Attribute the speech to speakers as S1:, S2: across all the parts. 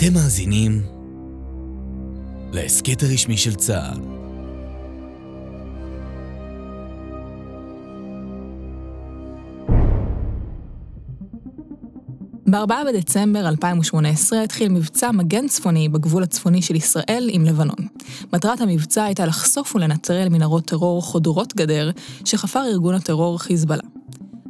S1: אתם מאזינים להסכת הרשמי של צה"ל.
S2: ב-4 בדצמבר 2018 התחיל מבצע מגן צפוני בגבול הצפוני של ישראל עם לבנון. מטרת המבצע הייתה לחשוף ולנטרל מנהרות טרור חודרות גדר שחפר ארגון הטרור חיזבאללה.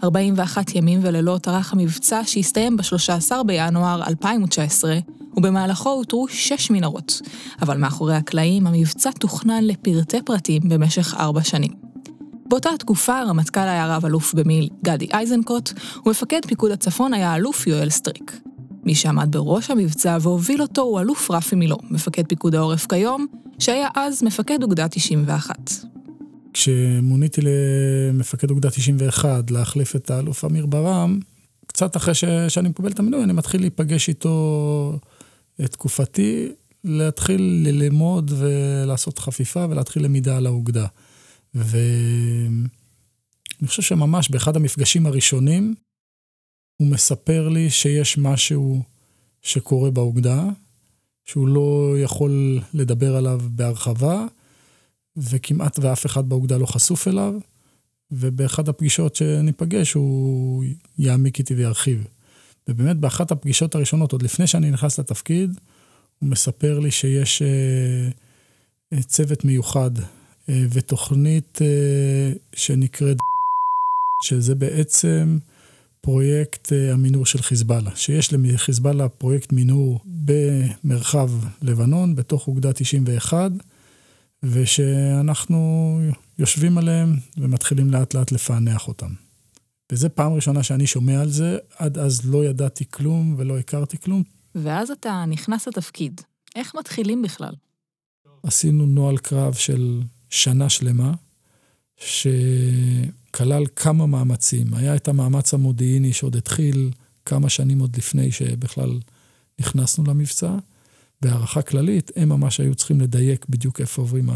S2: 41 ימים ולילות ערך המבצע שהסתיים ב-13 בינואר 2019, ובמהלכו הותרו שש מנהרות. אבל מאחורי הקלעים המבצע תוכנן לפרטי פרטים במשך ארבע שנים. באותה התקופה הרמטכ"ל היה רב אלוף במיל גדי איזנקוט, ומפקד פיקוד הצפון היה אלוף יואל סטריק. מי שעמד בראש המבצע והוביל אותו הוא אלוף רפי מילו, מפקד פיקוד העורף כיום, שהיה אז מפקד אוגדה 91.
S3: כשמוניתי למפקד אוגדה 91 להחליף את האלוף אמיר ברם, קצת אחרי ש... שאני מקבל את המינוי, אני מתחיל להיפגש איתו תקופתי, להתחיל ללמוד ולעשות חפיפה ולהתחיל למידה על האוגדה. ואני חושב שממש באחד המפגשים הראשונים, הוא מספר לי שיש משהו שקורה באוגדה, שהוא לא יכול לדבר עליו בהרחבה, וכמעט ואף אחד באוגדה לא חשוף אליו, ובאחד הפגישות שניפגש הוא יעמיק איתי וירחיב. ובאמת באחת הפגישות הראשונות, עוד לפני שאני נכנס לתפקיד, הוא מספר לי שיש uh, צוות מיוחד uh, ותוכנית uh, שנקראת, שזה בעצם פרויקט uh, המינור של חיזבאללה, שיש לחיזבאללה פרויקט מינור במרחב לבנון, בתוך אוגדה 91, ושאנחנו יושבים עליהם ומתחילים לאט לאט לפענח אותם. וזו פעם ראשונה שאני שומע על זה, עד אז לא ידעתי כלום ולא הכרתי כלום.
S2: ואז אתה נכנס לתפקיד. איך מתחילים בכלל?
S3: עשינו נוהל קרב של שנה שלמה, שכלל כמה מאמצים. היה את המאמץ המודיעיני שעוד התחיל כמה שנים עוד לפני שבכלל נכנסנו למבצע. בהערכה כללית, הם ממש היו צריכים לדייק בדיוק איפה עוברים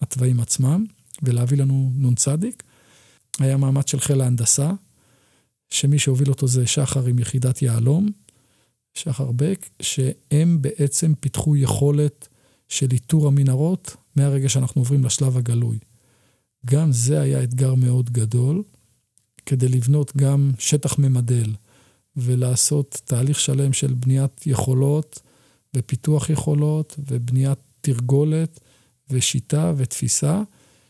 S3: התוואים עצמם, ולהביא לנו נ"צ. היה מאמץ של חיל ההנדסה, שמי שהוביל אותו זה שחר עם יחידת יהלום, שחר בק, שהם בעצם פיתחו יכולת של איתור המנהרות מהרגע שאנחנו עוברים לשלב הגלוי. גם זה היה אתגר מאוד גדול, כדי לבנות גם שטח ממדל ולעשות תהליך שלם של בניית יכולות ופיתוח יכולות ובניית תרגולת ושיטה ותפיסה,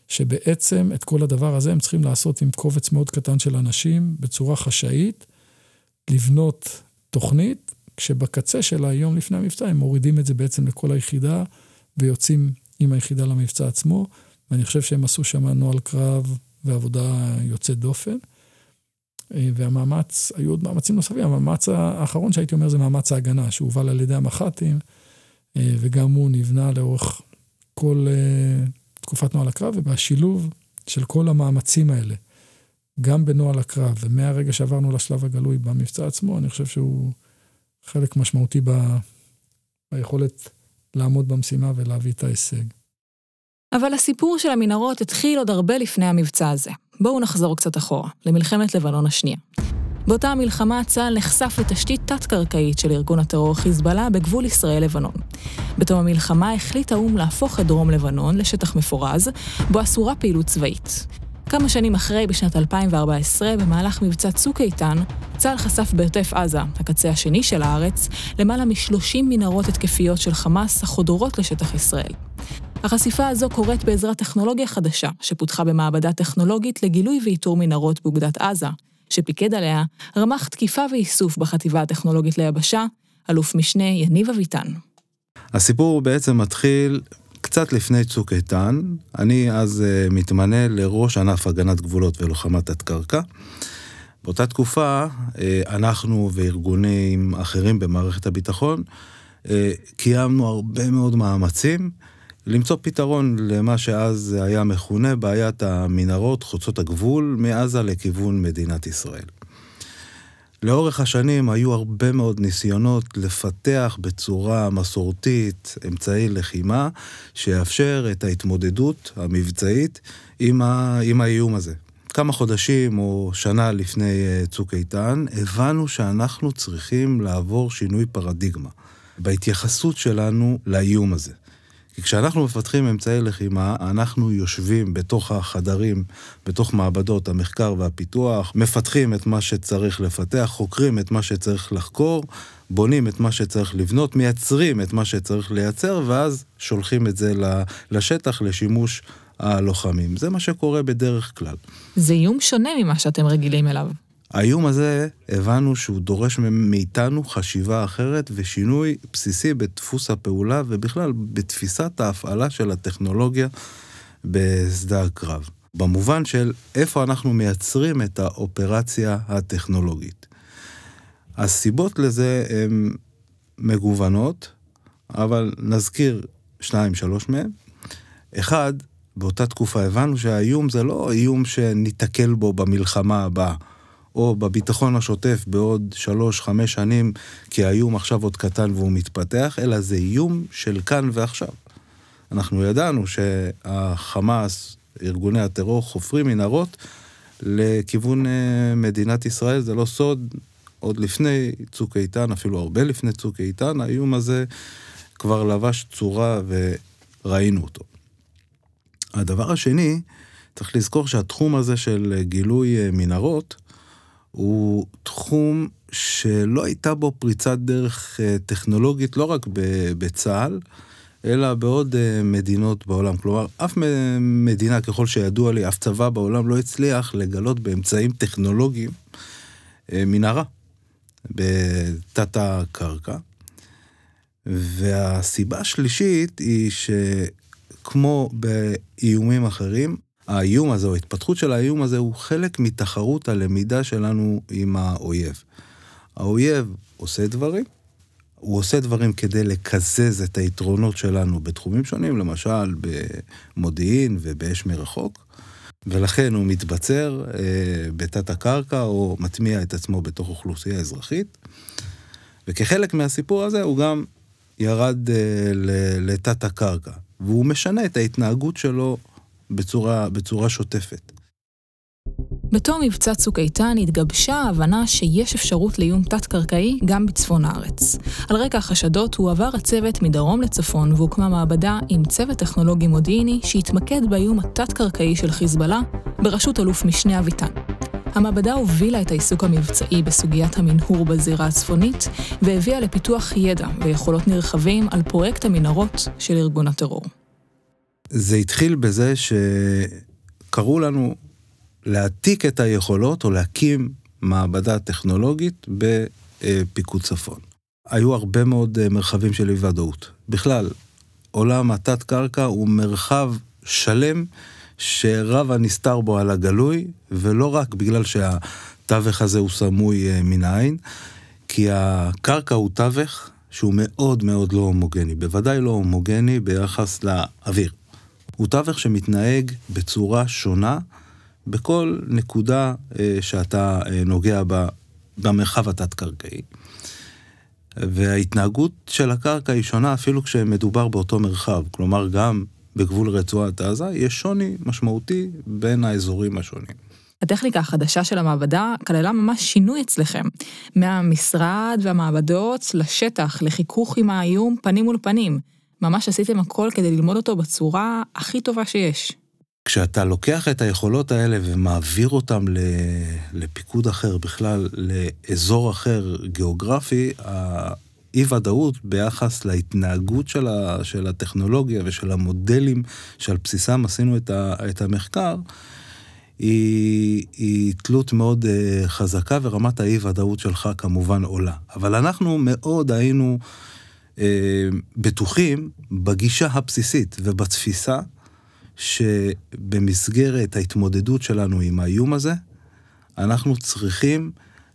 S3: שבעצם את כל הדבר הזה הם צריכים לעשות עם קובץ מאוד קטן של אנשים, בצורה חשאית, לבנות תוכנית, כשבקצה שלה, יום לפני המבצע, הם מורידים את זה בעצם לכל היחידה, ויוצאים עם היחידה למבצע עצמו, ואני חושב שהם עשו שם נוהל קרב ועבודה יוצאת דופן. והמאמץ, היו עוד מאמצים נוספים, המאמץ האחרון שהייתי אומר זה מאמץ ההגנה, שהובל על ידי המח"טים, וגם הוא נבנה לאורך כל תקופת נוהל הקרב, ובשילוב של כל המאמצים האלה, גם בנוהל הקרב, ומהרגע שעברנו לשלב הגלוי במבצע עצמו, אני חושב שהוא חלק משמעותי ב... ביכולת לעמוד במשימה ולהביא את ההישג.
S2: אבל הסיפור של המנהרות התחיל עוד הרבה לפני המבצע הזה. בואו נחזור קצת אחורה, למלחמת לבנון השנייה. באותה המלחמה צה"ל נחשף לתשתית תת-קרקעית של ארגון הטרור חיזבאללה בגבול ישראל-לבנון. בתום המלחמה החליט האו"ם להפוך את דרום לבנון לשטח מפורז, בו אסורה פעילות צבאית. כמה שנים אחרי, בשנת 2014, במהלך מבצע צוק איתן, צה"ל חשף בעוטף עזה, הקצה השני של הארץ, למעלה מ-30 מנהרות התקפיות של חמאס החודרות לשטח ישראל. החשיפה הזו קורית בעזרת טכנולוגיה חדשה, שפותחה במעבדה טכנולוגית לגילוי ואיתור מנהרות באוגדת עזה, שפיקד עליה רמ"ח תקיפה ואיסוף בחטיבה הטכנולוגית ליבשה, אלוף משנה יניב אביטן.
S4: הסיפור בעצם מתחיל קצת לפני צוק איתן. אני אז uh, מתמנה לראש ענף הגנת גבולות ולוחמת תת-קרקע. באותה תקופה, uh, אנחנו וארגונים אחרים במערכת הביטחון, uh, קיימנו הרבה מאוד מאמצים למצוא פתרון למה שאז היה מכונה בעיית המנהרות חוצות הגבול מעזה לכיוון מדינת ישראל. לאורך השנים היו הרבה מאוד ניסיונות לפתח בצורה מסורתית אמצעי לחימה שיאפשר את ההתמודדות המבצעית עם, ה... עם האיום הזה. כמה חודשים או שנה לפני צוק איתן, הבנו שאנחנו צריכים לעבור שינוי פרדיגמה. בהתייחסות שלנו לאיום הזה. כי כשאנחנו מפתחים אמצעי לחימה, אנחנו יושבים בתוך החדרים, בתוך מעבדות המחקר והפיתוח, מפתחים את מה שצריך לפתח, חוקרים את מה שצריך לחקור, בונים את מה שצריך לבנות, מייצרים את מה שצריך לייצר, ואז שולחים את זה לשטח לשימוש הלוחמים. זה מה שקורה בדרך כלל.
S2: זה איום שונה ממה שאתם רגילים אליו.
S4: האיום הזה, הבנו שהוא דורש מאיתנו חשיבה אחרת ושינוי בסיסי בדפוס הפעולה ובכלל בתפיסת ההפעלה של הטכנולוגיה בשדה הקרב. במובן של איפה אנחנו מייצרים את האופרציה הטכנולוגית. הסיבות לזה הן מגוונות, אבל נזכיר שניים, שלוש מהם. אחד, באותה תקופה הבנו שהאיום זה לא איום שניתקל בו במלחמה הבאה. או בביטחון השוטף בעוד שלוש-חמש שנים, כי האיום עכשיו עוד קטן והוא מתפתח, אלא זה איום של כאן ועכשיו. אנחנו ידענו שהחמאס, ארגוני הטרור, חופרים מנהרות לכיוון אה, מדינת ישראל, זה לא סוד, עוד לפני צוק איתן, אפילו הרבה לפני צוק איתן, האיום הזה כבר לבש צורה וראינו אותו. הדבר השני, צריך לזכור שהתחום הזה של גילוי אה, מנהרות, הוא תחום שלא הייתה בו פריצת דרך אה, טכנולוגית, לא רק בצה"ל, אלא בעוד אה, מדינות בעולם. כלומר, אף מדינה, ככל שידוע לי, אף צבא בעולם לא הצליח לגלות באמצעים טכנולוגיים אה, מנהרה בתת הקרקע. והסיבה השלישית היא שכמו באיומים אחרים, האיום הזה, או ההתפתחות של האיום הזה, הוא חלק מתחרות הלמידה שלנו עם האויב. האויב עושה דברים, הוא עושה דברים כדי לקזז את היתרונות שלנו בתחומים שונים, למשל במודיעין ובאש מרחוק, ולכן הוא מתבצר אה, בתת הקרקע או מטמיע את עצמו בתוך אוכלוסייה אזרחית. וכחלק מהסיפור הזה הוא גם ירד אה, לתת הקרקע, והוא משנה את ההתנהגות שלו בצורה, בצורה שוטפת.
S2: בתום מבצע צוק איתן התגבשה ההבנה שיש אפשרות לאיום תת-קרקעי גם בצפון הארץ. על רקע החשדות הועבר הצוות מדרום לצפון והוקמה מעבדה עם צוות טכנולוגי מודיעיני שהתמקד באיום התת-קרקעי של חיזבאללה בראשות אלוף משנה אביטן. המעבדה הובילה את העיסוק המבצעי בסוגיית המנהור בזירה הצפונית והביאה לפיתוח ידע ויכולות נרחבים על פרויקט המנהרות של ארגון הטרור.
S4: זה התחיל בזה שקראו לנו להעתיק את היכולות או להקים מעבדה טכנולוגית בפיקוד צפון. היו הרבה מאוד אה, מרחבים של אי ודאות. בכלל, עולם התת-קרקע הוא מרחב שלם שרב הנסתר בו על הגלוי, ולא רק בגלל שהתווך הזה הוא סמוי אה, מן העין, כי הקרקע הוא תווך שהוא מאוד מאוד לא הומוגני, בוודאי לא הומוגני ביחס לאוויר. הוא תווך שמתנהג בצורה שונה בכל נקודה אה, שאתה אה, נוגע בה במרחב התת-קרקעי. וההתנהגות של הקרקע היא שונה אפילו כשמדובר באותו מרחב. כלומר, גם בגבול רצועת עזה יש שוני משמעותי בין האזורים השונים.
S2: הטכניקה החדשה של המעבדה כללה ממש שינוי אצלכם. מהמשרד והמעבדות לשטח, לחיכוך עם האיום פנים מול פנים. ממש עשיתם הכל כדי ללמוד אותו בצורה הכי טובה שיש.
S4: כשאתה לוקח את היכולות האלה ומעביר אותם לפיקוד אחר, בכלל לאזור אחר גיאוגרפי, האי-ודאות ביחס להתנהגות של, ה, של הטכנולוגיה ושל המודלים שעל בסיסם עשינו את, ה, את המחקר, היא, היא תלות מאוד uh, חזקה ורמת האי-ודאות שלך כמובן עולה. אבל אנחנו מאוד היינו... אה, בטוחים בגישה הבסיסית ובתפיסה שבמסגרת ההתמודדות שלנו עם האיום הזה, אנחנו צריכים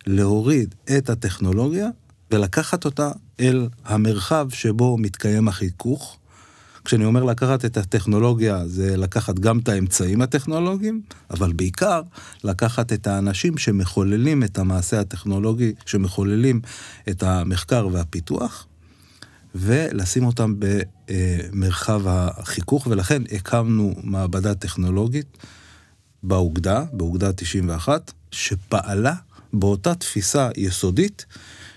S4: להוריד את הטכנולוגיה ולקחת אותה אל המרחב שבו מתקיים החיכוך. כשאני אומר לקחת את הטכנולוגיה, זה לקחת גם את האמצעים הטכנולוגיים, אבל בעיקר לקחת את האנשים שמחוללים את המעשה הטכנולוגי, שמחוללים את המחקר והפיתוח, ולשים אותם במרחב החיכוך, ולכן הקמנו מעבדה טכנולוגית באוגדה, באוגדה 91, שפעלה באותה תפיסה יסודית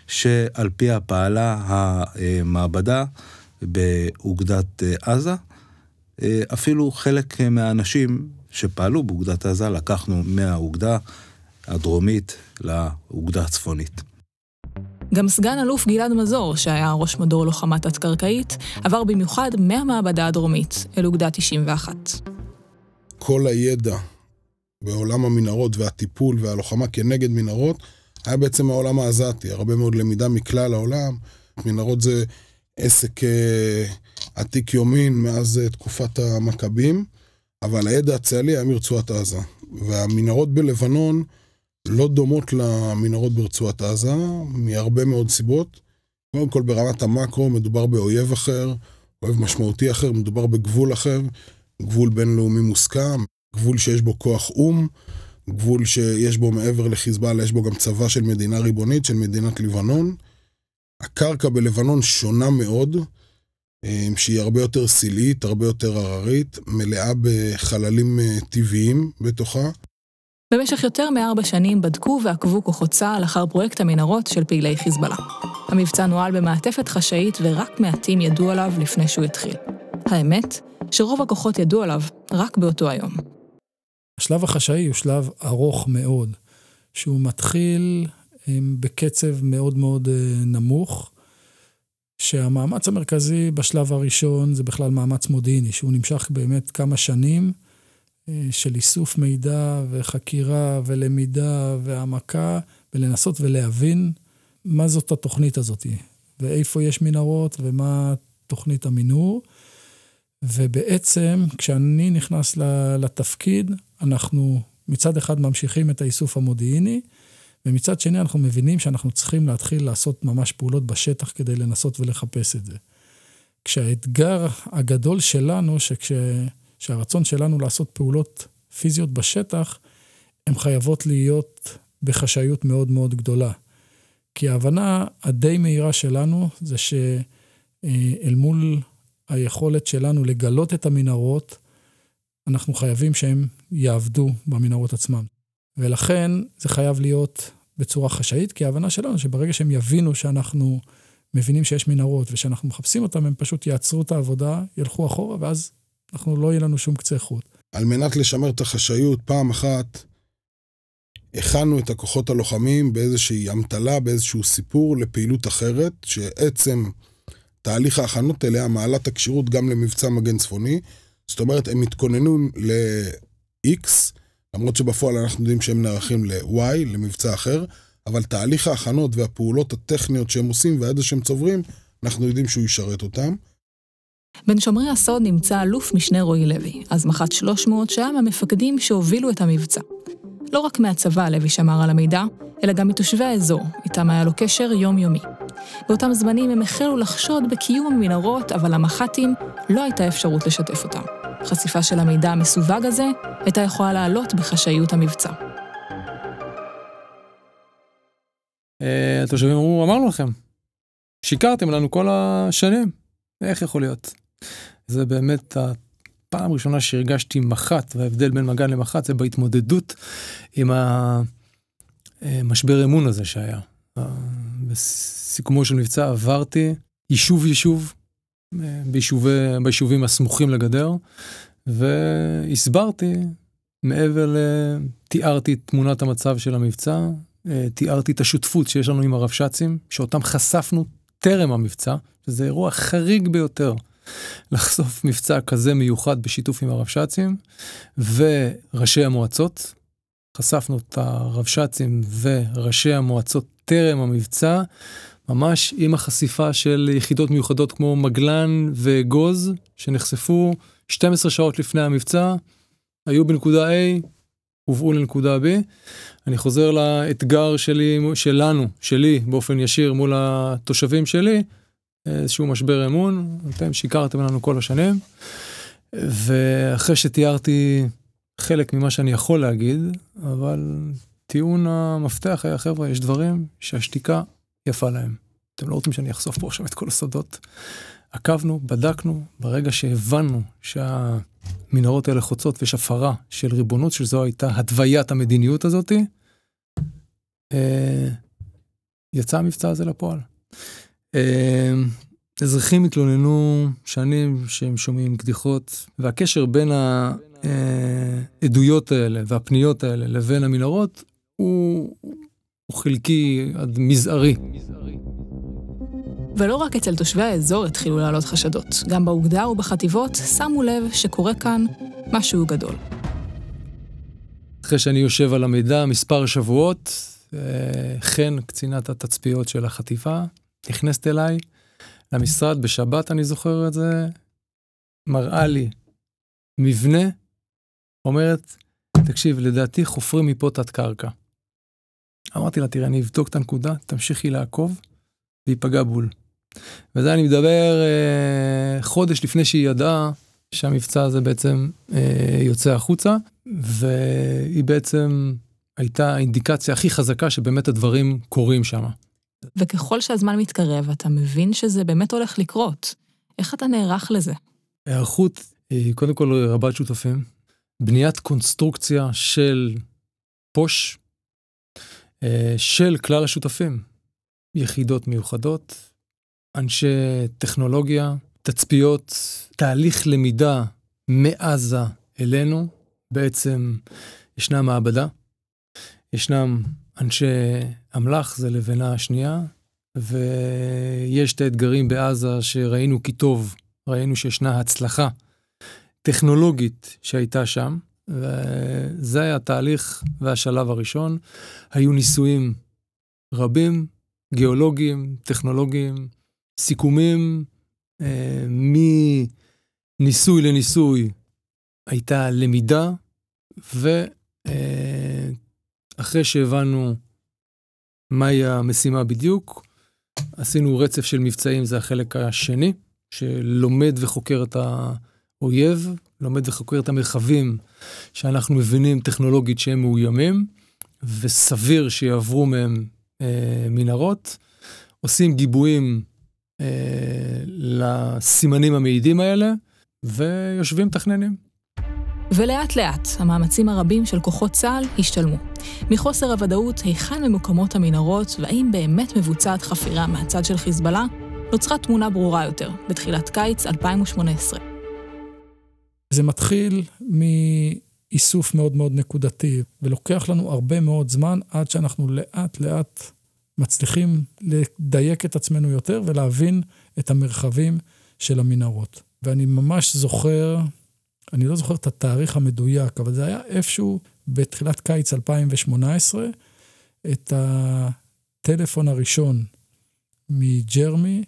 S4: שעל פיה פעלה המעבדה באוגדת עזה. אפילו חלק מהאנשים שפעלו באוגדת עזה לקחנו מהאוגדה הדרומית לאוגדה הצפונית.
S2: גם סגן אלוף גלעד מזור, שהיה ראש מדור לוחמה תת-קרקעית, עבר במיוחד מהמעבדה הדרומית אל אוגדה 91.
S5: כל הידע בעולם המנהרות והטיפול והלוחמה כנגד מנהרות היה בעצם העולם העזתי, הרבה מאוד למידה מכלל העולם. מנהרות זה עסק אה, עתיק יומין מאז אה, תקופת המכבים, אבל הידע הצה"לי היה מרצועת עזה. והמנהרות בלבנון לא דומות למנהרות ברצועת עזה, מהרבה מאוד סיבות. קודם כל ברמת המקרו מדובר באויב אחר, אויב משמעותי אחר, מדובר בגבול אחר, גבול בינלאומי מוסכם, גבול שיש בו כוח או"ם, גבול שיש בו מעבר לחיזבאללה, יש בו גם צבא של מדינה ריבונית, של מדינת לבנון. הקרקע בלבנון שונה מאוד, אה, שהיא הרבה יותר סילית, הרבה יותר הררית, מלאה בחללים אה, טבעיים בתוכה.
S2: במשך יותר מארבע שנים בדקו ועקבו כוחות צה"ל אחר פרויקט המנהרות של פעילי חיזבאללה. המבצע נוהל במעטפת חשאית ורק מעטים ידעו עליו לפני שהוא התחיל. האמת, שרוב הכוחות ידעו עליו רק באותו היום.
S3: השלב החשאי הוא שלב ארוך מאוד, שהוא מתחיל בקצב מאוד מאוד אה, נמוך, שהמאמץ המרכזי בשלב הראשון זה בכלל מאמץ מודיעיני, שהוא נמשך באמת כמה שנים של איסוף מידע וחקירה ולמידה והעמקה, ולנסות ולהבין מה זאת התוכנית הזאת, ואיפה יש מנהרות ומה תוכנית המינור. ובעצם, כשאני נכנס לתפקיד, אנחנו מצד אחד ממשיכים את האיסוף המודיעיני, ומצד שני אנחנו מבינים שאנחנו צריכים להתחיל לעשות ממש פעולות בשטח כדי לנסות ולחפש את זה. כשהאתגר הגדול שלנו, שכש... שהרצון שלנו לעשות פעולות פיזיות בשטח, הן חייבות להיות בחשאיות מאוד מאוד גדולה. כי ההבנה הדי מהירה שלנו זה שאל מול היכולת שלנו לגלות את המנהרות, אנחנו חייבים שהם יעבדו במנהרות עצמם. ולכן זה חייב להיות בצורה חשאית, כי ההבנה שלנו שברגע שהם יבינו שאנחנו מבינים שיש מנהרות ושאנחנו מחפשים אותם, הם פשוט יעצרו את העבודה, ילכו אחורה, ואז אנחנו לא יהיה לנו שום קצה חוט.
S5: על מנת לשמר את החשאיות, פעם אחת הכנו את הכוחות הלוחמים באיזושהי אמתלה, באיזשהו סיפור לפעילות אחרת, שעצם תהליך ההכנות אליה מעלה את הכשירות גם למבצע מגן צפוני. זאת אומרת, הם התכוננו ל-X, למרות שבפועל אנחנו יודעים שהם נערכים ל-Y, למבצע אחר, אבל תהליך ההכנות והפעולות הטכניות שהם עושים והידע שהם צוברים, אנחנו יודעים שהוא ישרת אותם.
S2: בין שומרי הסוד נמצא אלוף משנה רועי לוי, אז מח"ט 300 שהיה מהמפקדים שהובילו את המבצע. לא רק מהצבא לוי שמר על המידע, אלא גם מתושבי האזור, איתם היה לו קשר יומיומי. באותם זמנים הם החלו לחשוד בקיום המנהרות, אבל למח"טים לא הייתה אפשרות לשתף אותם. חשיפה של המידע המסווג הזה הייתה יכולה לעלות בחשאיות המבצע.
S6: אה, התושבים אמרו, אמרנו לכם, שיקרתם לנו כל השנים, איך יכול להיות? זה באמת הפעם הראשונה שהרגשתי מח"ט, וההבדל בין מג"ן למח"ט זה בהתמודדות עם המשבר אמון הזה שהיה. בסיכומו של מבצע עברתי יישוב יישוב, ביישובי, ביישובים הסמוכים לגדר, והסברתי מעבר ל... תיארתי את תמונת המצב של המבצע, תיארתי את השותפות שיש לנו עם הרבש"צים, שאותם חשפנו טרם המבצע, שזה אירוע חריג ביותר. לחשוף מבצע כזה מיוחד בשיתוף עם הרבש"צים וראשי המועצות. חשפנו את הרבש"צים וראשי המועצות טרם המבצע, ממש עם החשיפה של יחידות מיוחדות כמו מגלן וגוז, שנחשפו 12 שעות לפני המבצע, היו בנקודה A, הובאו לנקודה B. אני חוזר לאתגר שלי, שלנו, שלי, באופן ישיר מול התושבים שלי, איזשהו משבר אמון, אתם שיקרתם לנו כל השנים, ואחרי שתיארתי חלק ממה שאני יכול להגיד, אבל טיעון המפתח היה, חבר'ה, יש דברים שהשתיקה יפה להם. אתם לא רוצים שאני אחשוף פה עכשיו את כל הסודות. עקבנו, בדקנו, ברגע שהבנו שהמנהרות האלה חוצות ויש הפרה של ריבונות, שזו הייתה התוויית המדיניות הזאתי, אה, יצא המבצע הזה לפועל. אה, אזרחים התלוננו שנים שהם שומעים קדיחות, והקשר בין העדויות האלה והפניות האלה לבין המנהרות הוא, הוא חלקי עד מזערי.
S2: ולא רק אצל תושבי האזור התחילו לעלות חשדות, גם באוגדה ובחטיבות שמו לב שקורה כאן משהו גדול.
S6: אחרי שאני יושב על המידע מספר שבועות, אה, חן, קצינת התצפיות של החטיבה, נכנסת אליי למשרד בשבת, אני זוכר את זה, מראה לי מבנה, אומרת, תקשיב, לדעתי חופרים מפה תת קרקע. אמרתי לה, תראה, אני אבדוק את הנקודה, תמשיכי לעקוב, וייפגע בול. וזה אני מדבר אה, חודש לפני שהיא ידעה שהמבצע הזה בעצם אה, יוצא החוצה, והיא בעצם הייתה האינדיקציה הכי חזקה שבאמת הדברים קורים שם.
S2: וככל שהזמן מתקרב, אתה מבין שזה באמת הולך לקרות. איך אתה נערך לזה?
S6: היערכות היא קודם כל רבת שותפים. בניית קונסטרוקציה של פוש, אה, של כלל השותפים. יחידות מיוחדות, אנשי טכנולוגיה, תצפיות, תהליך למידה מעזה אלינו. בעצם ישנה מעבדה, ישנם אנשי אמל"ח, זה לבנה השנייה, ויש את האתגרים בעזה שראינו כי טוב, ראינו שישנה הצלחה טכנולוגית שהייתה שם, וזה היה התהליך והשלב הראשון. היו ניסויים רבים, גיאולוגיים, טכנולוגיים, סיכומים אה, מניסוי לניסוי הייתה למידה, ואחרי אה, שהבנו מהי המשימה בדיוק, עשינו רצף של מבצעים, זה החלק השני, שלומד וחוקר את האויב, לומד וחוקר את המרחבים שאנחנו מבינים טכנולוגית שהם מאוימים, וסביר שיעברו מהם אה, מנהרות. עושים גיבויים אה, לסימנים המעידים האלה, ויושבים מתכננים.
S2: ולאט לאט המאמצים הרבים של כוחות צה"ל השתלמו. מחוסר הוודאות היכן ממוקמות המנהרות והאם באמת מבוצעת חפירה מהצד של חיזבאללה, נוצרה תמונה ברורה יותר בתחילת קיץ 2018.
S3: זה מתחיל מאיסוף מאוד מאוד נקודתי, ולוקח לנו הרבה מאוד זמן עד שאנחנו לאט לאט מצליחים לדייק את עצמנו יותר ולהבין את המרחבים של המנהרות. ואני ממש זוכר, אני לא זוכר את התאריך המדויק, אבל זה היה איפשהו בתחילת קיץ 2018, את הטלפון הראשון מג'רמי,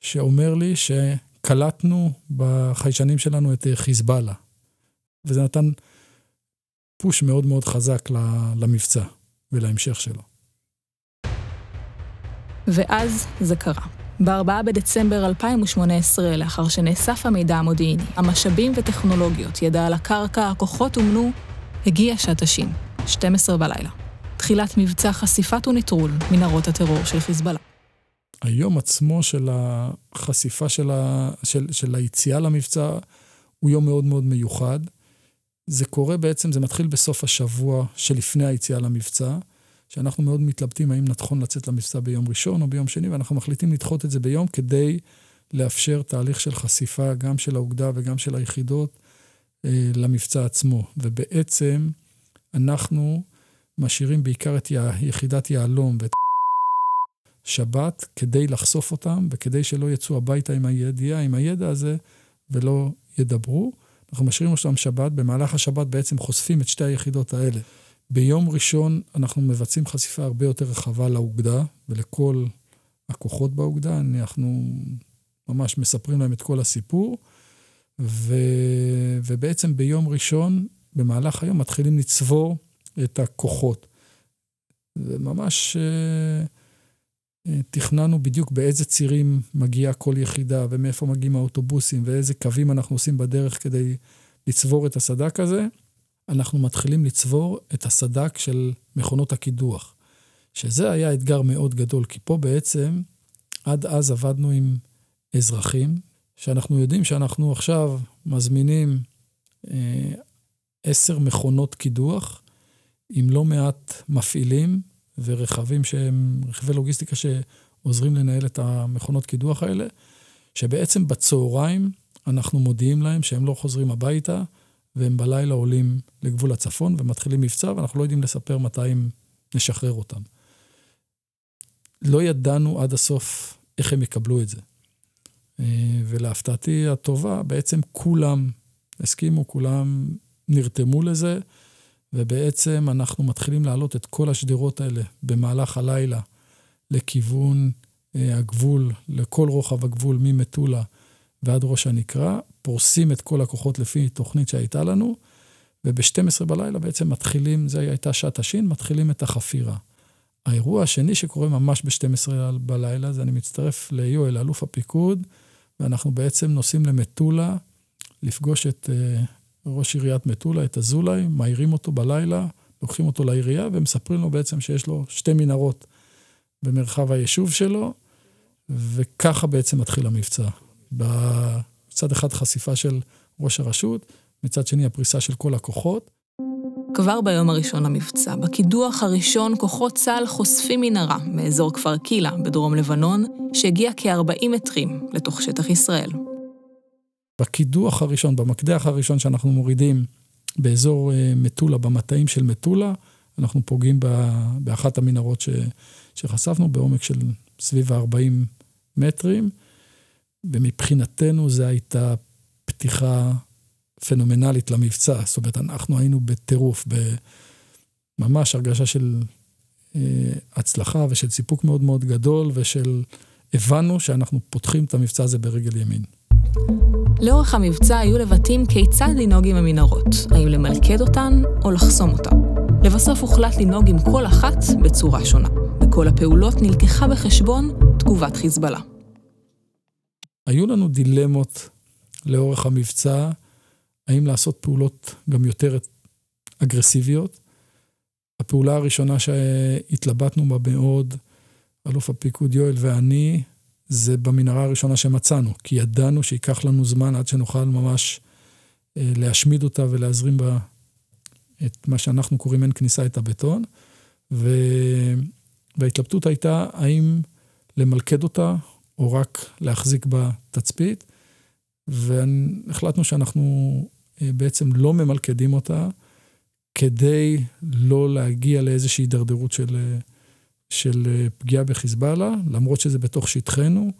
S3: שאומר לי שקלטנו בחיישנים שלנו את חיזבאללה. וזה נתן פוש מאוד מאוד חזק למבצע ולהמשך שלו.
S2: ואז זה קרה. ב-4 בדצמבר 2018, לאחר שנאסף המידע המודיעיני, המשאבים וטכנולוגיות, ידע על הקרקע, הכוחות אומנו, הגיע שעת השין, 12 בלילה. תחילת מבצע חשיפת ונטרול מנהרות הטרור של חיזבאללה.
S3: היום עצמו של החשיפה של, ה... של, של היציאה למבצע הוא יום מאוד מאוד מיוחד. זה קורה בעצם, זה מתחיל בסוף השבוע שלפני היציאה למבצע. שאנחנו מאוד מתלבטים האם נכון לצאת למבצע ביום ראשון או ביום שני, ואנחנו מחליטים לדחות את זה ביום כדי לאפשר תהליך של חשיפה גם של האוגדה וגם של היחידות אה, למבצע עצמו. ובעצם אנחנו משאירים בעיקר את יחידת יהלום ואת שבת כדי לחשוף אותם וכדי שלא יצאו הביתה עם הידיעה, עם הידע הזה, ולא ידברו. אנחנו משאירים אותם שבת, במהלך השבת בעצם חושפים את שתי היחידות האלה. ביום ראשון אנחנו מבצעים חשיפה הרבה יותר רחבה לאוגדה ולכל הכוחות באוגדה. אנחנו ממש מספרים להם את כל הסיפור, ו... ובעצם ביום ראשון, במהלך היום, מתחילים לצבור את הכוחות. וממש אה, אה, תכננו בדיוק באיזה צירים מגיעה כל יחידה, ומאיפה מגיעים האוטובוסים, ואיזה קווים אנחנו עושים בדרך כדי לצבור את הסד"כ הזה. אנחנו מתחילים לצבור את הסדק של מכונות הקידוח. שזה היה אתגר מאוד גדול, כי פה בעצם, עד אז עבדנו עם אזרחים, שאנחנו יודעים שאנחנו עכשיו מזמינים אה, עשר מכונות קידוח עם לא מעט מפעילים ורכבים שהם רכבי לוגיסטיקה שעוזרים לנהל את המכונות קידוח האלה, שבעצם בצהריים אנחנו מודיעים להם שהם לא חוזרים הביתה, והם בלילה עולים לגבול הצפון ומתחילים מבצע, ואנחנו לא יודעים לספר מתי הם נשחרר אותם. לא ידענו עד הסוף איך הם יקבלו את זה. אה, ולהפתעתי הטובה, בעצם כולם הסכימו, כולם נרתמו לזה, ובעצם אנחנו מתחילים להעלות את כל השדרות האלה במהלך הלילה לכיוון אה, הגבול, לכל רוחב הגבול ממטולה ועד ראש הנקרה, פורסים את כל הכוחות לפי תוכנית שהייתה לנו, וב-12 בלילה בעצם מתחילים, זו הייתה שעת השין, מתחילים את החפירה. האירוע השני שקורה ממש ב-12 בלילה, זה אני מצטרף ליואל, אלוף הפיקוד, ואנחנו בעצם נוסעים למטולה, לפגוש את uh, ראש עיריית מטולה, את אזולאי, מעירים אותו בלילה, לוקחים אותו לעירייה ומספרים לו בעצם שיש לו שתי מנהרות במרחב היישוב שלו, וככה בעצם מתחיל המבצע. מצד אחד חשיפה של ראש הרשות, מצד שני הפריסה של כל הכוחות.
S2: כבר ביום הראשון למבצע, בקידוח הראשון, כוחות צה"ל חושפים מנהרה מאזור כפר קילה בדרום לבנון, שהגיע כ-40 מטרים לתוך שטח ישראל.
S3: בקידוח הראשון, במקדח הראשון שאנחנו מורידים באזור אה, מטולה, במטעים של מטולה, אנחנו פוגעים באחת המנהרות ש, שחשפנו בעומק של סביב ה-40 מטרים, ומבחינתנו זו הייתה פתיחה פנומנלית למבצע. זאת אומרת, אנחנו היינו בטירוף, בממש הרגשה של אה, הצלחה ושל סיפוק מאוד מאוד גדול, ושל הבנו שאנחנו פותחים את המבצע הזה ברגל ימין.
S2: לאורך המבצע היו לבטים כיצד לנהוג עם המנהרות, האם למלכד אותן או לחסום אותן. לבסוף הוחלט לנהוג עם כל אחת בצורה שונה. בכל הפעולות נלקחה בחשבון תגובת חיזבאללה.
S3: היו לנו דילמות לאורך המבצע, האם לעשות פעולות גם יותר אגרסיביות. הפעולה הראשונה שהתלבטנו בה מאוד, אלוף הפיקוד יואל ואני, זה במנהרה הראשונה שמצאנו, כי ידענו שייקח לנו זמן עד שנוכל ממש אה, להשמיד אותה ולהזרים בה את מה שאנחנו קוראים אין כניסה את הבטון. ו... וההתלבטות הייתה האם למלכד אותה או רק להחזיק בתצפית, והחלטנו שאנחנו אה, בעצם לא ממלכדים אותה, כדי לא להגיע לאיזושהי הידרדרות של, אה, של אה, פגיעה בחיזבאללה, למרות שזה בתוך שטחנו,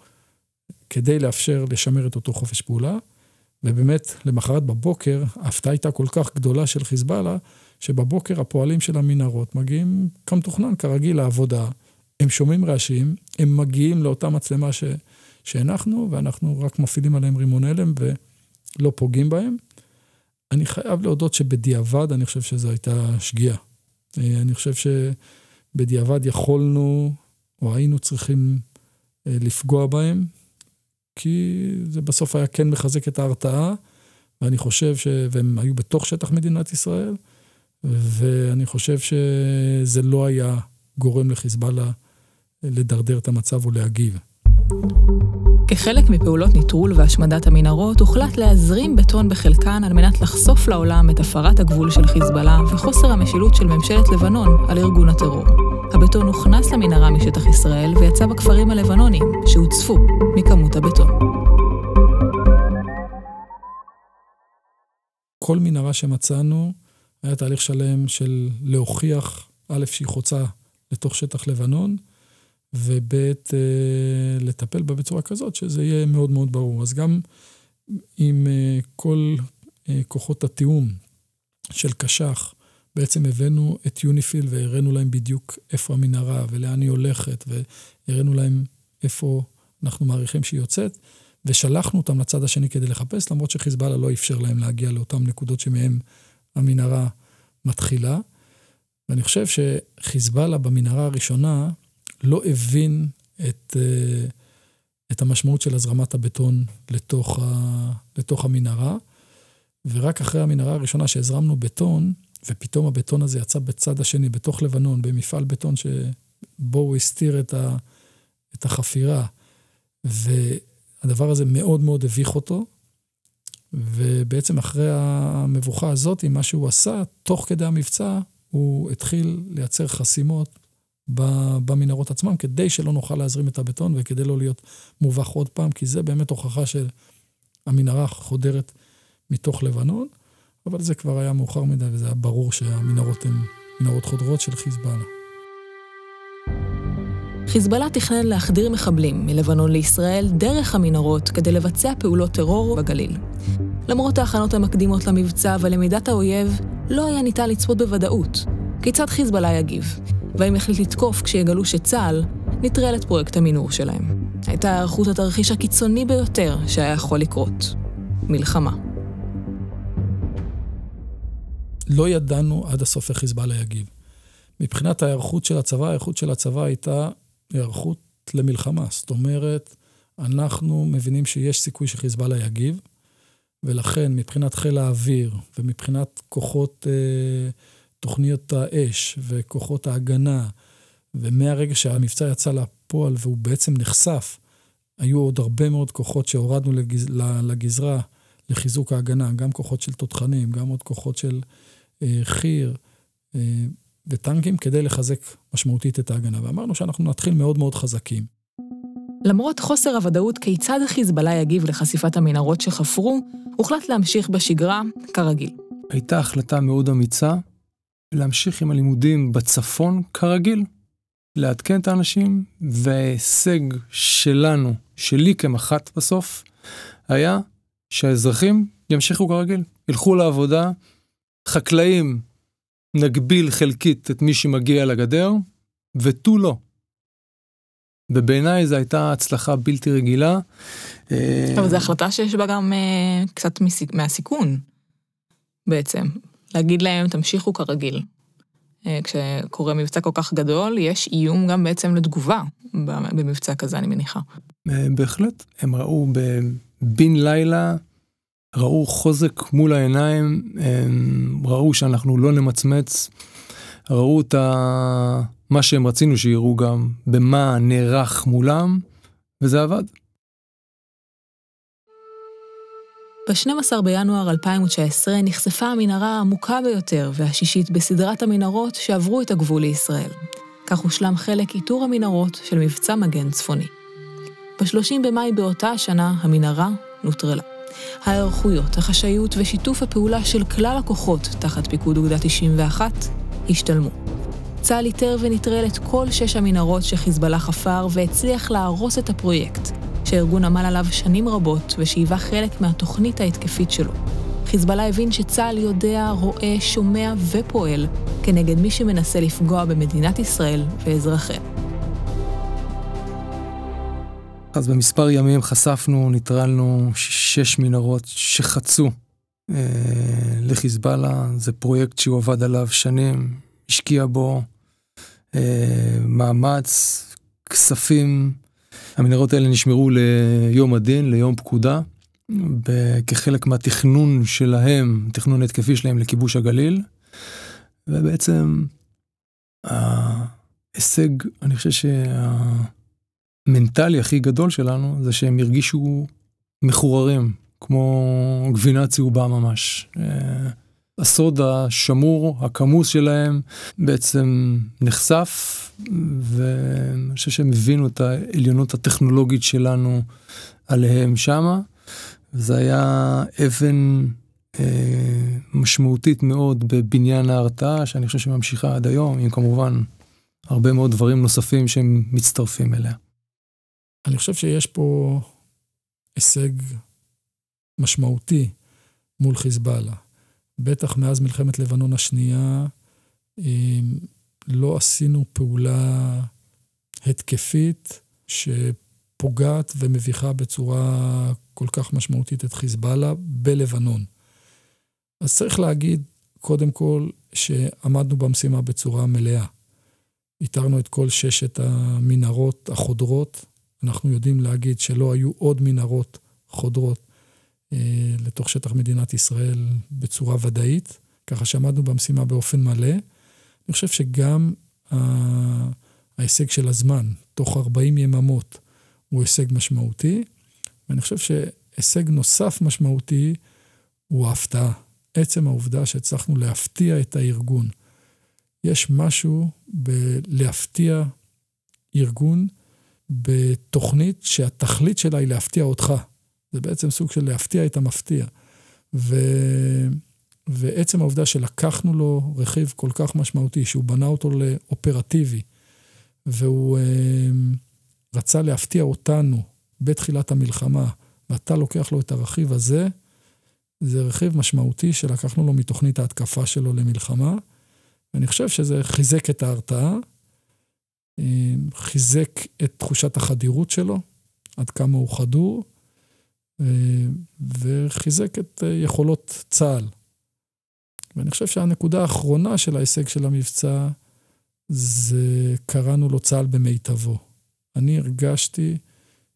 S3: כדי לאפשר לשמר את אותו חופש פעולה. ובאמת, למחרת בבוקר, ההפתעה הייתה כל כך גדולה של חיזבאללה, שבבוקר הפועלים של המנהרות מגיעים כמתוכנן, כרגיל, לעבודה. הם שומעים רעשים, הם מגיעים לאותה מצלמה ש... שהנחנו, ואנחנו רק מפעילים עליהם רימון הלם ולא פוגעים בהם. אני חייב להודות שבדיעבד, אני חושב שזו הייתה שגיאה. אה, אני חושב שבדיעבד יכולנו, או היינו צריכים אה, לפגוע בהם, כי זה בסוף היה כן מחזק את ההרתעה, ואני חושב ש... והם היו בתוך שטח מדינת ישראל, ואני חושב שזה לא היה גורם לחיזבאללה לדרדר את המצב או להגיב.
S2: כחלק מפעולות ניטרול והשמדת המנהרות, הוחלט להזרים בטון בחלקן על מנת לחשוף לעולם את הפרת הגבול של חיזבאללה וחוסר המשילות של ממשלת לבנון על ארגון הטרור. הבטון הוכנס למנהרה משטח ישראל ויצא בכפרים הלבנונים, שהוצפו מכמות הבטון.
S3: כל מנהרה שמצאנו היה תהליך שלם של להוכיח, א', שהיא חוצה לתוך שטח לבנון, וב' אה, לטפל בה בצורה כזאת שזה יהיה מאוד מאוד ברור. אז גם עם אה, כל אה, כוחות התיאום של קש"ח, בעצם הבאנו את יוניפיל והראינו להם בדיוק איפה המנהרה ולאן היא הולכת, והראינו להם איפה אנחנו מעריכים שהיא יוצאת, ושלחנו אותם לצד השני כדי לחפש, למרות שחיזבאללה לא אפשר להם להגיע לאותן נקודות שמהן המנהרה מתחילה. ואני חושב שחיזבאללה במנהרה הראשונה, לא הבין את, אה, את המשמעות של הזרמת הבטון לתוך, ה, לתוך המנהרה, ורק אחרי המנהרה הראשונה שהזרמנו בטון, ופתאום הבטון הזה יצא בצד השני, בתוך לבנון, במפעל בטון שבו הוא הסתיר את, ה, את החפירה, והדבר הזה מאוד מאוד הביך אותו, ובעצם אחרי המבוכה הזאת, מה שהוא עשה, תוך כדי המבצע, הוא התחיל לייצר חסימות במנהרות עצמם, כדי שלא נוכל להזרים את הבטון וכדי לא להיות מובך עוד פעם, כי זה באמת הוכחה שהמנהרה חודרת מתוך לבנון, אבל זה כבר היה מאוחר מדי וזה היה ברור שהמנהרות הן מנהרות חודרות של חיזבאללה.
S2: חיזבאללה תכנן להחדיר מחבלים מלבנון לישראל דרך המנהרות כדי לבצע פעולות טרור בגליל. למרות ההכנות המקדימות למבצע ולמידת האויב, לא היה ניתן לצפות בוודאות. כיצד חיזבאללה יגיב? והאם יחליט לתקוף כשיגלו שצה"ל נטרל את פרויקט המינור שלהם. הייתה היערכות התרחיש הקיצוני ביותר שהיה יכול לקרות. מלחמה.
S3: לא ידענו עד הסוף איך חיזבאללה יגיב. מבחינת ההיערכות של הצבא, ההיערכות של הצבא הייתה היערכות למלחמה. זאת אומרת, אנחנו מבינים שיש סיכוי שחיזבאללה יגיב, ולכן מבחינת חיל האוויר ומבחינת כוחות אה, תוכניות האש וכוחות ההגנה, ומהרגע שהמבצע יצא לפועל והוא בעצם נחשף, היו עוד הרבה מאוד כוחות שהורדנו לגז... לגזרה לחיזוק ההגנה, גם כוחות של תותחנים, גם עוד כוחות של אה, חי"ר אה, וטנקים, כדי לחזק משמעותית את ההגנה. ואמרנו שאנחנו נתחיל מאוד מאוד חזקים.
S2: למרות חוסר הוודאות כיצד חיזבאללה יגיב לחשיפת המנהרות שחפרו, הוחלט להמשיך בשגרה כרגיל.
S6: הייתה החלטה מאוד אמיצה להמשיך עם הלימודים בצפון כרגיל, לעדכן את האנשים, וההישג שלנו, שלי כמח"ט בסוף, היה שהאזרחים ימשיכו כרגיל, ילכו לעבודה, חקלאים נגביל חלקית את מי שמגיע לגדר, ותו לא. ובעיניי זו הייתה הצלחה בלתי רגילה.
S2: אבל זו החלטה שיש בה גם אה, קצת מהסיכון, בעצם. להגיד להם, תמשיכו כרגיל. אה, כשקורה מבצע כל כך גדול, יש איום גם בעצם לתגובה במבצע כזה, אני מניחה.
S6: אה, בהחלט. הם ראו בן לילה, ראו חוזק מול העיניים, הם ראו שאנחנו לא נמצמץ, ראו את ה... מה שהם רצינו שיראו גם, במה נערך מולם, וזה עבד.
S2: ב-12 בינואר 2019 נחשפה המנהרה העמוקה ביותר והשישית בסדרת המנהרות שעברו את הגבול לישראל. כך הושלם חלק איתור המנהרות של מבצע מגן צפוני. ב-30 במאי באותה השנה המנהרה נוטרלה. ההיערכויות, החשאיות ושיתוף הפעולה של כלל הכוחות תחת פיקוד אוגדה 91 השתלמו. צה"ל איתר ונטרל את כל שש המנהרות שחיזבאללה חפר והצליח להרוס את הפרויקט, שהארגון עמל עליו שנים רבות ושהיווה חלק מהתוכנית ההתקפית שלו. חיזבאללה הבין שצה"ל יודע, רואה, שומע ופועל כנגד מי שמנסה לפגוע במדינת ישראל ואזרחיה.
S6: אז במספר ימים חשפנו, ניטרלנו שש מנהרות שחצו אה, לחיזבאללה. זה פרויקט שהוא עבד עליו שנים, השקיע בו אה, מאמץ, כספים. המנהרות האלה נשמרו ליום הדין, ליום פקודה, כחלק מהתכנון שלהם, תכנון התקפי שלהם לכיבוש הגליל. ובעצם ההישג, אני חושב שהמנטלי הכי גדול שלנו זה שהם הרגישו מחוררים, כמו גבינה צהובה ממש. הסוד השמור, הכמוס שלהם, בעצם נחשף, ואני חושב שהם הבינו את העליונות הטכנולוגית שלנו עליהם שמה. זה היה אבן אה, משמעותית מאוד בבניין ההרתעה, שאני חושב שממשיכה עד היום, עם כמובן הרבה מאוד דברים נוספים שהם מצטרפים אליה.
S3: אני חושב שיש פה הישג משמעותי מול חיזבאללה. בטח מאז מלחמת לבנון השנייה, לא עשינו פעולה התקפית שפוגעת ומביכה בצורה כל כך משמעותית את חיזבאללה בלבנון. אז צריך להגיד, קודם כל, שעמדנו במשימה בצורה מלאה. איתרנו את כל ששת המנהרות החודרות. אנחנו יודעים להגיד שלא היו עוד מנהרות חודרות לתוך שטח מדינת ישראל בצורה ודאית, ככה שעמדנו במשימה באופן מלא. אני חושב שגם ההישג של הזמן, תוך 40 יממות, הוא הישג משמעותי, ואני חושב שהישג נוסף משמעותי הוא ההפתעה. עצם העובדה שהצלחנו להפתיע את הארגון יש משהו בלהפתיע ארגון בתוכנית שהתכלית שלה היא להפתיע אותך. זה בעצם סוג של להפתיע את המפתיע. ו... ועצם העובדה שלקחנו לו רכיב כל כך משמעותי, שהוא בנה אותו לאופרטיבי, והוא אה, רצה להפתיע אותנו בתחילת המלחמה, ואתה לוקח לו את הרכיב הזה, זה רכיב משמעותי שלקחנו לו מתוכנית ההתקפה שלו למלחמה, ואני חושב שזה חיזק את ההרתעה, אה, חיזק את תחושת החדירות שלו, עד כמה הוא חדור, וחיזק את אה, יכולות צה"ל. ואני חושב שהנקודה האחרונה של ההישג של המבצע, זה קראנו לו צה"ל במיטבו. אני הרגשתי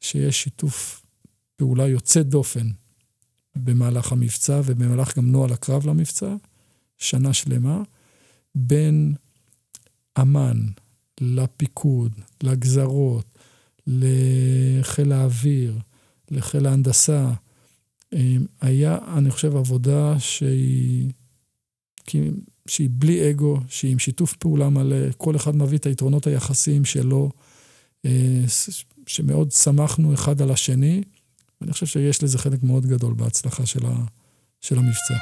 S3: שיש שיתוף פעולה יוצא דופן במהלך המבצע ובמהלך גם נוהל הקרב למבצע, שנה שלמה, בין אמ"ן לפיקוד, לגזרות, לחיל האוויר, לחיל ההנדסה. היה, אני חושב, עבודה שהיא, שהיא בלי אגו, שהיא עם שיתוף פעולה מלא, כל אחד מביא את היתרונות היחסיים שלו, אה, שמאוד שמחנו אחד על השני, ואני חושב שיש לזה חלק מאוד גדול בהצלחה של, ה, של המבצע.